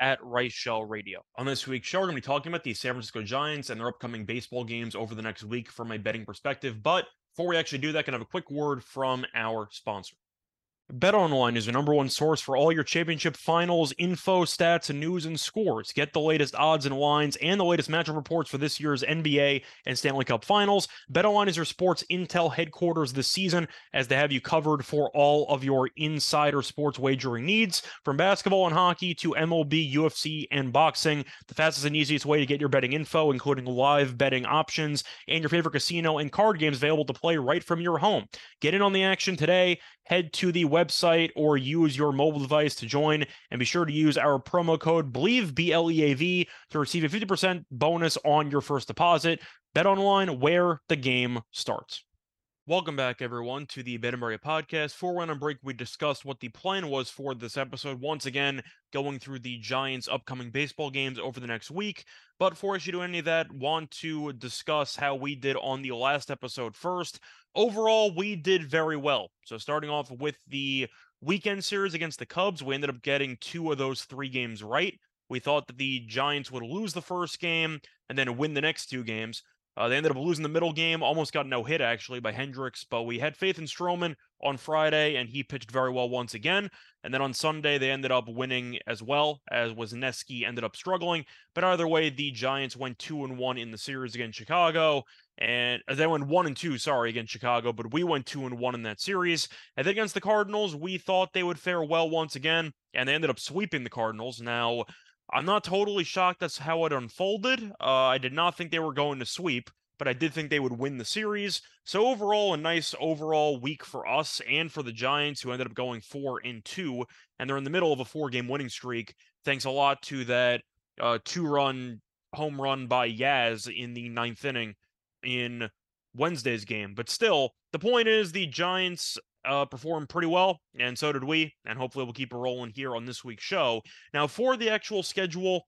at Reichel Radio. On this week's show, we're going to be talking about the San Francisco Giants and their upcoming baseball games over the next week from a betting perspective. But before we actually do that, can have a quick word from our sponsor. BetOnline is your number one source for all your championship finals info, stats, and news and scores. Get the latest odds and lines and the latest matchup reports for this year's NBA and Stanley Cup finals. BetOnline is your sports intel headquarters this season as they have you covered for all of your insider sports wagering needs. From basketball and hockey to MLB, UFC, and boxing, the fastest and easiest way to get your betting info, including live betting options and your favorite casino and card games available to play right from your home. Get in on the action today head to the website or use your mobile device to join. And be sure to use our promo code Bleav B L E A V, to receive a 50% bonus on your first deposit. Bet online where the game starts. Welcome back, everyone, to the Bet Maria podcast. For one on break, we discussed what the plan was for this episode. Once again, going through the Giants' upcoming baseball games over the next week. But before should do any of that, want to discuss how we did on the last episode first overall, we did very well. So, starting off with the weekend series against the Cubs, we ended up getting two of those three games right. We thought that the Giants would lose the first game and then win the next two games. Uh, they ended up losing the middle game, almost got no hit actually by Hendricks, but we had faith in Stroman on Friday, and he pitched very well once again. And then on Sunday, they ended up winning as well, as Wesneski ended up struggling. But either way, the Giants went two and one in the series against Chicago, and uh, they went one and two, sorry, against Chicago, but we went two and one in that series. And then against the Cardinals, we thought they would fare well once again, and they ended up sweeping the Cardinals. Now, I'm not totally shocked that's how it unfolded. Uh, I did not think they were going to sweep, but I did think they would win the series. So overall, a nice overall week for us and for the Giants, who ended up going four and two, and they're in the middle of a four-game winning streak. Thanks a lot to that uh, two-run home run by Yaz in the ninth inning in Wednesday's game. But still, the point is the Giants uh, performed pretty well, and so did we. And hopefully, we'll keep it rolling here on this week's show. Now, for the actual schedule,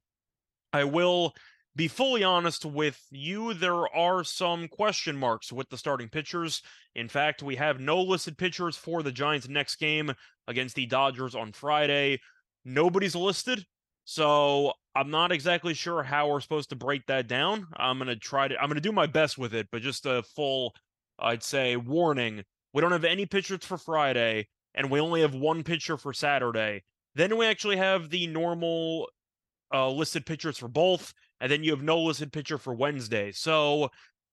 I will be fully honest with you. There are some question marks with the starting pitchers. In fact, we have no listed pitchers for the Giants' next game against the Dodgers on Friday. Nobody's listed. So I'm not exactly sure how we're supposed to break that down. I'm gonna try to. I'm gonna do my best with it, but just a full, I'd say, warning. We don't have any pitchers for Friday, and we only have one pitcher for Saturday. Then we actually have the normal uh, listed pitchers for both, and then you have no listed pitcher for Wednesday. So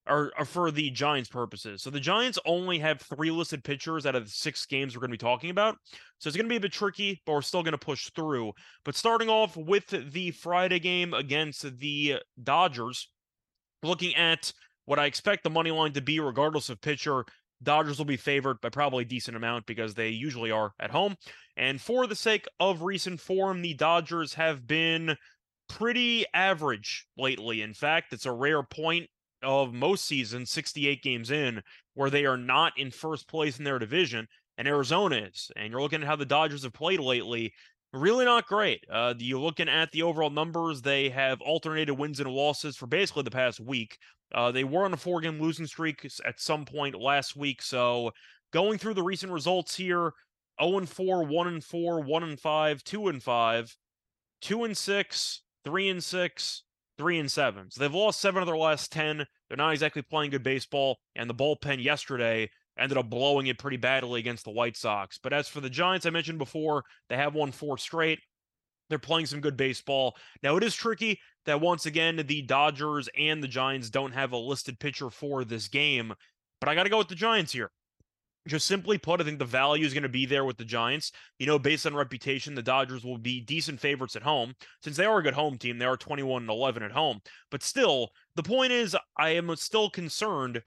or, or, for the Giants purposes. So the Giants only have three listed pitchers out of the six games we're going to be talking about. So it's going to be a bit tricky, but we're still going to push through. But starting off with the Friday game against the Dodgers, looking at what I expect the money line to be, regardless of pitcher. Dodgers will be favored by probably decent amount because they usually are at home. And for the sake of recent form, the Dodgers have been pretty average lately. In fact, it's a rare point of most seasons, 68 games in, where they are not in first place in their division, and Arizona is. And you're looking at how the Dodgers have played lately. Really not great. Uh, you're looking at the overall numbers. They have alternated wins and losses for basically the past week. Uh, they were on a four game losing streak at some point last week. So going through the recent results here 0 and 4, 1 and 4, 1 and 5, 2 and 5, 2 and 6, 3 and 6, three and seven. So they've lost seven of their last 10. They're not exactly playing good baseball. And the bullpen yesterday ended up blowing it pretty badly against the White Sox. But as for the Giants, I mentioned before, they have won four straight. They're playing some good baseball. Now, it is tricky that once again, the Dodgers and the Giants don't have a listed pitcher for this game. But I got to go with the Giants here just simply put, I think the value is going to be there with the Giants. You know, based on reputation, the Dodgers will be decent favorites at home since they are a good home team. They are 21 and 11 at home. But still, the point is, I am still concerned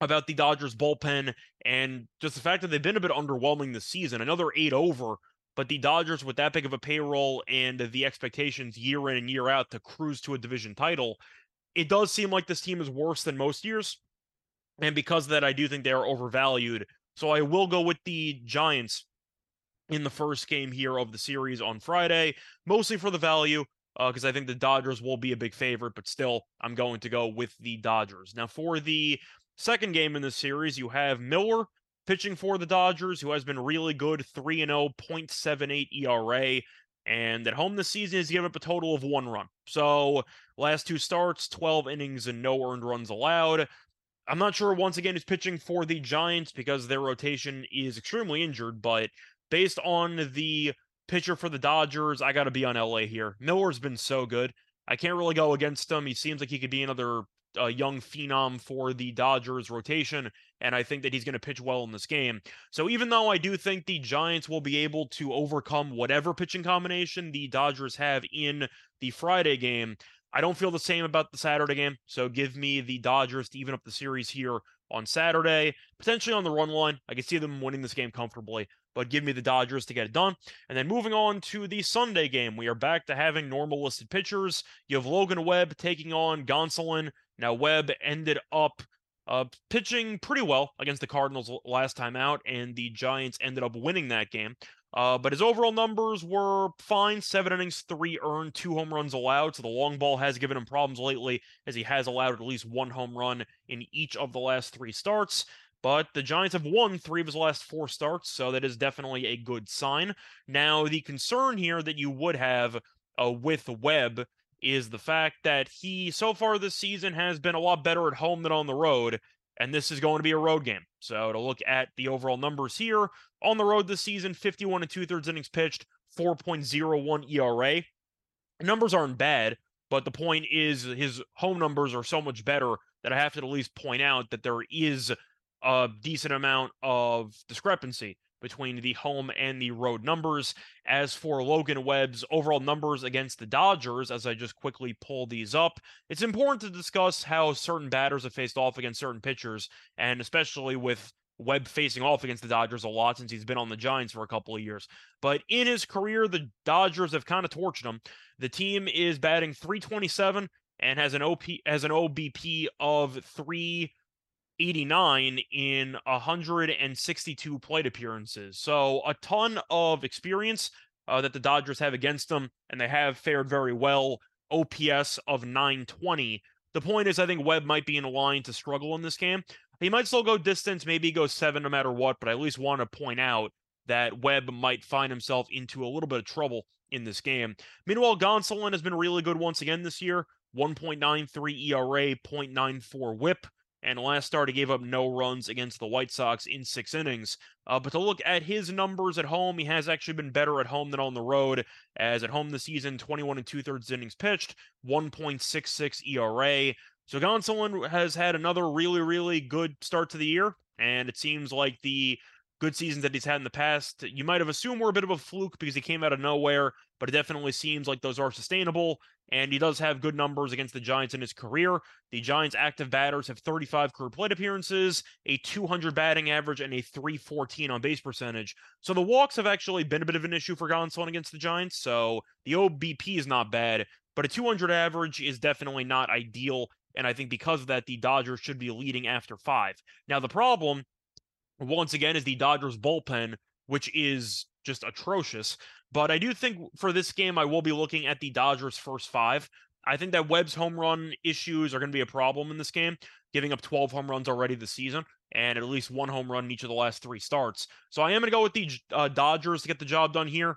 about the Dodgers bullpen and just the fact that they've been a bit underwhelming this season. Another eight over But the Dodgers, with that big of a payroll and the expectations year in and year out to cruise to a division title, it does seem like this team is worse than most years. And because of that, I do think they are overvalued. So I will go with the Giants in the first game here of the series on Friday, mostly for the value, because uh, I think the Dodgers will be a big favorite, but still, I'm going to go with the Dodgers. Now, for the second game in the series, you have Miller pitching for the Dodgers, who has been really good 3 0, 0.78 ERA. And at home this season, he's given up a total of one run. So, last two starts, 12 innings and no earned runs allowed. I'm not sure once again who's pitching for the Giants because their rotation is extremely injured, but based on the pitcher for the Dodgers, I got to be on LA here. Miller's been so good. I can't really go against him. He seems like he could be another uh, young phenom for the Dodgers rotation, and I think that he's going to pitch well in this game. So even though I do think the Giants will be able to overcome whatever pitching combination the Dodgers have in the Friday game, I don't feel the same about the Saturday game. So give me the Dodgers to even up the series here on Saturday, potentially on the run line. I can see them winning this game comfortably, but give me the Dodgers to get it done. And then moving on to the Sunday game, we are back to having normal listed pitchers. You have Logan Webb taking on Gonsolin. Now, Webb ended up uh, pitching pretty well against the Cardinals last time out, and the Giants ended up winning that game. Uh, but his overall numbers were fine seven innings, three earned, two home runs allowed. So the long ball has given him problems lately, as he has allowed at least one home run in each of the last three starts. But the Giants have won three of his last four starts, so that is definitely a good sign. Now, the concern here that you would have uh, with Webb is the fact that he, so far this season, has been a lot better at home than on the road and this is going to be a road game. So to look at the overall numbers here on the road this season, 51 and two thirds innings pitched, 4.01 ERA. Numbers aren't bad, but the point is his home numbers are so much better that I have to at least point out that there is a decent amount of discrepancy between the home and the road numbers. As for Logan Webb's overall numbers against the Dodgers, as I just quickly pull these up, it's important to discuss how certain batters have faced off against certain pitchers, and especially with Webb facing off against the Dodgers a lot since he's been on the Giants for a couple of years. But in his career, the Dodgers have kind of torched him. The team is batting 327 and has an OP has an OBP of 3 89 in 162 plate appearances. So a ton of experience uh, that the Dodgers have against them, and they have fared very well. OPS of 920. The point is, I think Webb might be in line to struggle in this game. He might still go distance, maybe go seven no matter what, but I at least want to point out that Webb might find himself into a little bit of trouble in this game. Meanwhile, Gonsolin has been really good once again this year 1.93 ERA, 0.94 whip and last start he gave up no runs against the White Sox in six innings. Uh, but to look at his numbers at home, he has actually been better at home than on the road. As at home this season, 21 and two thirds innings pitched, 1.66 ERA. So Gonsolin has had another really, really good start to the year, and it seems like the good seasons that he's had in the past, you might have assumed were a bit of a fluke because he came out of nowhere, but it definitely seems like those are sustainable. And he does have good numbers against the Giants in his career. The Giants' active batters have 35 career plate appearances, a 200 batting average, and a 314 on base percentage. So the walks have actually been a bit of an issue for Gonsolin against the Giants. So the OBP is not bad, but a 200 average is definitely not ideal. And I think because of that, the Dodgers should be leading after five. Now, the problem once again is the Dodgers bullpen, which is just atrocious. But I do think for this game, I will be looking at the Dodgers' first five. I think that Webb's home run issues are going to be a problem in this game, giving up 12 home runs already this season and at least one home run in each of the last three starts. So I am going to go with the uh, Dodgers to get the job done here.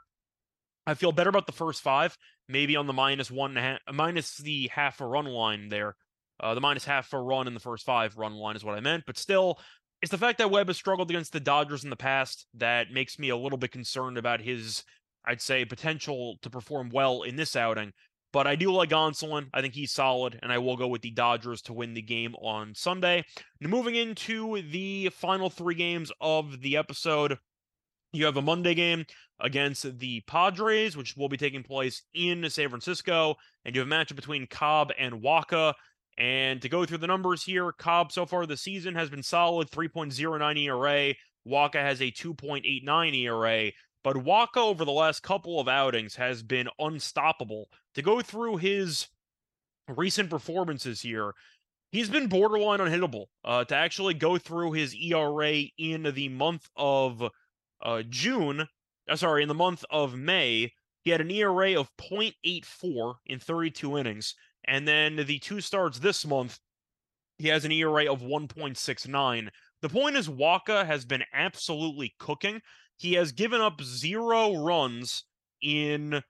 I feel better about the first five, maybe on the minus one and a half, minus the half a run line there. Uh, the minus half a run in the first five run line is what I meant, but still, it's the fact that Webb has struggled against the Dodgers in the past that makes me a little bit concerned about his, I'd say, potential to perform well in this outing. But I do like Gonsolin. I think he's solid, and I will go with the Dodgers to win the game on Sunday. Now, moving into the final three games of the episode, you have a Monday game against the Padres, which will be taking place in San Francisco, and you have a matchup between Cobb and Wacha. And to go through the numbers here, Cobb so far this season has been solid 3.09 ERA. Wacha has a 2.89 ERA. But Wacha over the last couple of outings has been unstoppable. To go through his recent performances here, he's been borderline unhittable. Uh, to actually go through his ERA in the month of uh, June, uh, sorry, in the month of May, he had an ERA of 0.84 in 32 innings. And then the two starts this month, he has an ERA of 1.69. The point is, Wacha has been absolutely cooking. He has given up zero runs in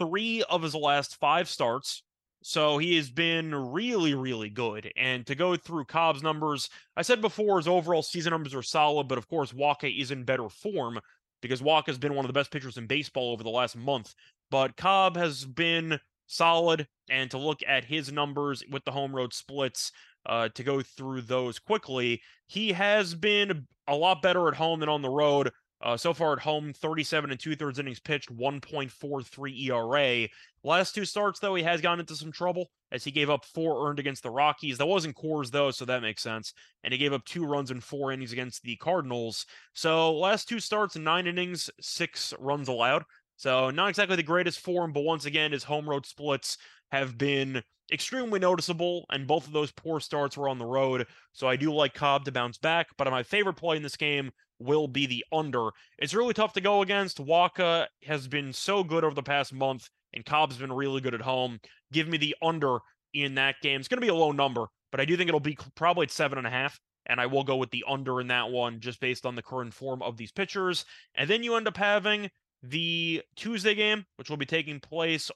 three of his last five starts. So he has been really, really good. And to go through Cobb's numbers, I said before his overall season numbers are solid, but of course, Wacha is in better form because Wacha has been one of the best pitchers in baseball over the last month. But Cobb has been solid. And to look at his numbers with the home road splits, uh, to go through those quickly, he has been a lot better at home than on the road. Uh, so far at home, 37 and two thirds innings pitched, 1.43 ERA. Last two starts, though, he has gotten into some trouble as he gave up four earned against the Rockies. That wasn't Coors, though, so that makes sense. And he gave up two runs in four innings against the Cardinals. So last two starts, nine innings, six runs allowed. So not exactly the greatest form, but once again, his home road splits have been extremely noticeable, and both of those poor starts were on the road. So I do like Cobb to bounce back, but my favorite play in this game will be the under. It's really tough to go against. Wacha has been so good over the past month, and Cobb's been really good at home. Give me the under in that game. It's going to be a low number, but I do think it'll be probably at seven and a half. And I will go with the under in that one just based on the current form of these pitchers. And then you end up having the Tuesday game, which will be taking place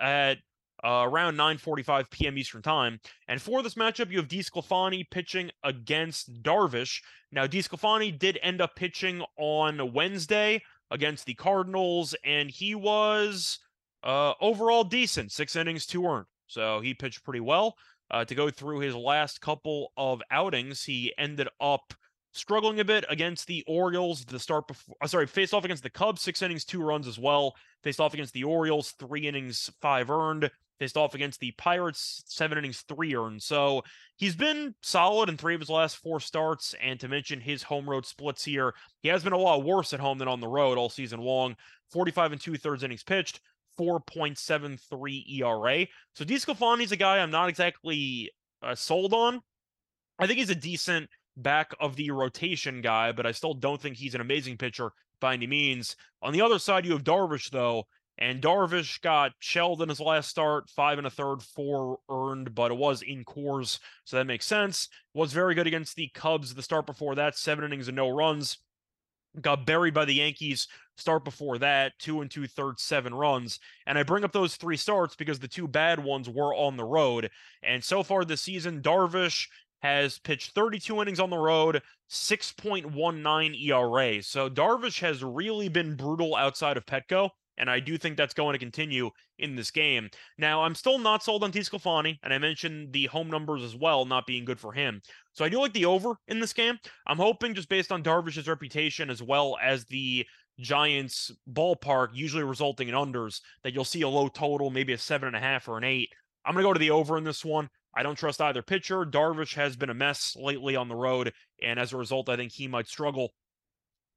at uh, around 9:45 p.m. Eastern Time. And for this matchup, you have DeSclafani pitching against Darvish. Now, DeSclafani did end up pitching on Wednesday against the Cardinals, and he was uh, overall decent, six innings, two earned. So he pitched pretty well. Uh, to go through his last couple of outings, he ended up struggling a bit against the Orioles. The start before, uh, sorry, faced off against the Cubs, six innings, two runs as well. Faced off against the Orioles, three innings, five earned. Faced off against the Pirates, seven innings, three earned. So he's been solid in three of his last four starts. And to mention his home road splits here, he has been a lot worse at home than on the road all season long. 45 and two thirds innings pitched, 4.73 ERA. So DeSclafani's a guy I'm not exactly uh, sold on. I think he's a decent back of the rotation guy, but I still don't think he's an amazing pitcher by any means. On the other side, you have Darvish, though, and Darvish got shelled in his last start, five and a third, four earned, but it was in Coors, so that makes sense. Was very good against the Cubs the start before that, seven innings and no runs. Got buried by the Yankees start before that, two and two thirds, seven runs. And I bring up those three starts because the two bad ones were on the road. And so far this season, Darvish has pitched 32 innings on the road, 6.19 ERA. So Darvish has really been brutal outside of Petco, and I do think that's going to continue in this game. Now, I'm still not sold on DeSclafani, and I mentioned the home numbers as well not being good for him. So I do like the over in this game. I'm hoping just based on Darvish's reputation as well as the Giants ballpark usually resulting in unders that you'll see a low total, maybe a seven and a half or an eight. I'm going to go to the over in this one. I don't trust either pitcher. Darvish has been a mess lately on the road, and as a result, I think he might struggle.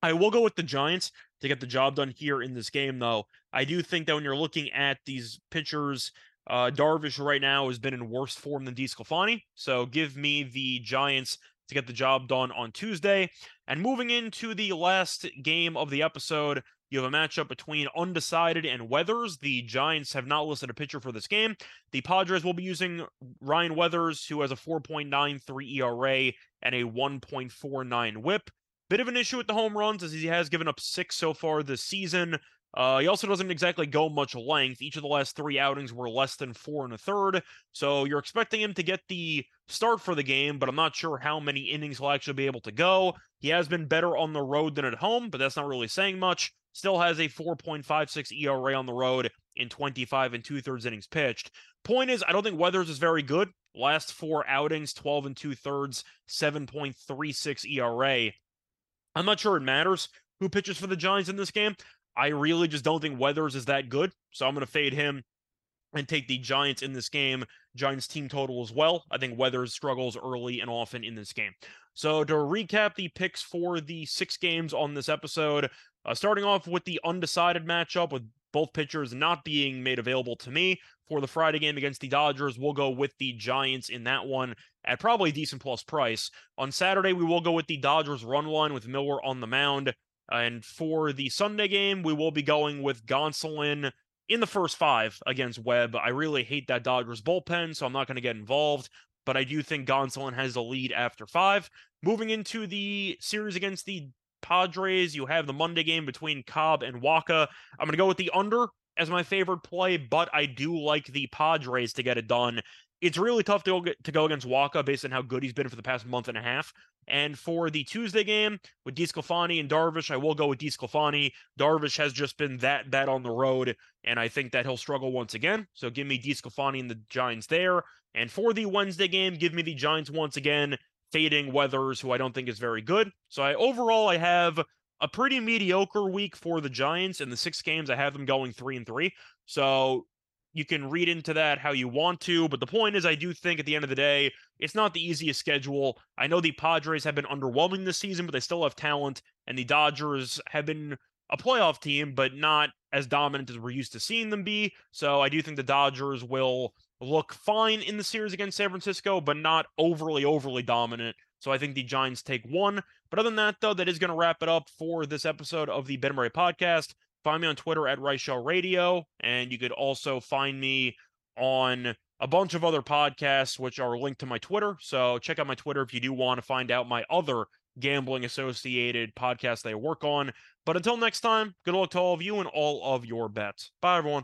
I will go with the Giants to get the job done here in this game, though. I do think that when you're looking at these pitchers, uh, Darvish right now has been in worse form than DeSclafani. So give me the Giants to get the job done on Tuesday. And moving into the last game of the episode, you have a matchup between undecided and Weathers. The Giants have not listed a pitcher for this game. The Padres will be using Ryan Weathers, who has a 4.93 ERA and a 1.49 whip. Bit of an issue with the home runs as he has given up six so far this season. Uh, he also doesn't exactly go much length. Each of the last three outings were less than four and a third. So you're expecting him to get the start for the game, but I'm not sure how many innings he'll actually be able to go. He has been better on the road than at home, but that's not really saying much still has a 4.56 ERA on the road in 25 and two thirds innings pitched. Point is, I don't think Weathers is very good. Last four outings, 12 and two thirds, 7.36 ERA. I'm not sure it matters who pitches for the Giants in this game. I really just don't think Weathers is that good. So I'm going to fade him and take the Giants in this game. Giants team total as well. I think Weathers struggles early and often in this game. So to recap the picks for the six games on this episode, Uh, starting off with the undecided matchup with both pitchers not being made available to me for the Friday game against the Dodgers. We'll go with the Giants in that one at probably decent plus price. On Saturday, we will go with the Dodgers run line with Miller on the mound. And for the Sunday game, we will be going with Gonsolin in the first five against Webb. I really hate that Dodgers bullpen, so I'm not going to get involved. But I do think Gonsolin has the lead after five. Moving into the series against the Padres, you have the Monday game between Cobb and Wacha. I'm going to go with the under as my favorite play, but I do like the Padres to get it done. It's really tough to go, to go against Wacha based on how good he's been for the past month and a half. And for the Tuesday game with DeSclafani and Darvish, I will go with DeSclafani. Darvish has just been that bad on the road, and I think that he'll struggle once again. So give me DeSclafani and the Giants there. And for the Wednesday game, give me the Giants once again, fading Weathers, who I don't think is very good. So I overall I have a pretty mediocre week for the Giants. In the six games, I have them going three and three. So you can read into that how you want to, but the point is, I do think at the end of the day, it's not the easiest schedule. I know the Padres have been underwhelming this season, but they still have talent, and the Dodgers have been a playoff team, but not as dominant as we're used to seeing them be. So I do think the Dodgers will look fine in the series against San Francisco, but not overly, overly dominant. So I think the Giants take one. But other than that, though, that is going to wrap it up for this episode of the Ben Murray podcast. Find me on Twitter at Rice Reichel Radio, and you could also find me on a bunch of other podcasts, which are linked to my Twitter. So check out my Twitter if you do want to find out my other gambling associated podcasts I work on. But until next time, good luck to all of you and all of your bets. Bye, everyone.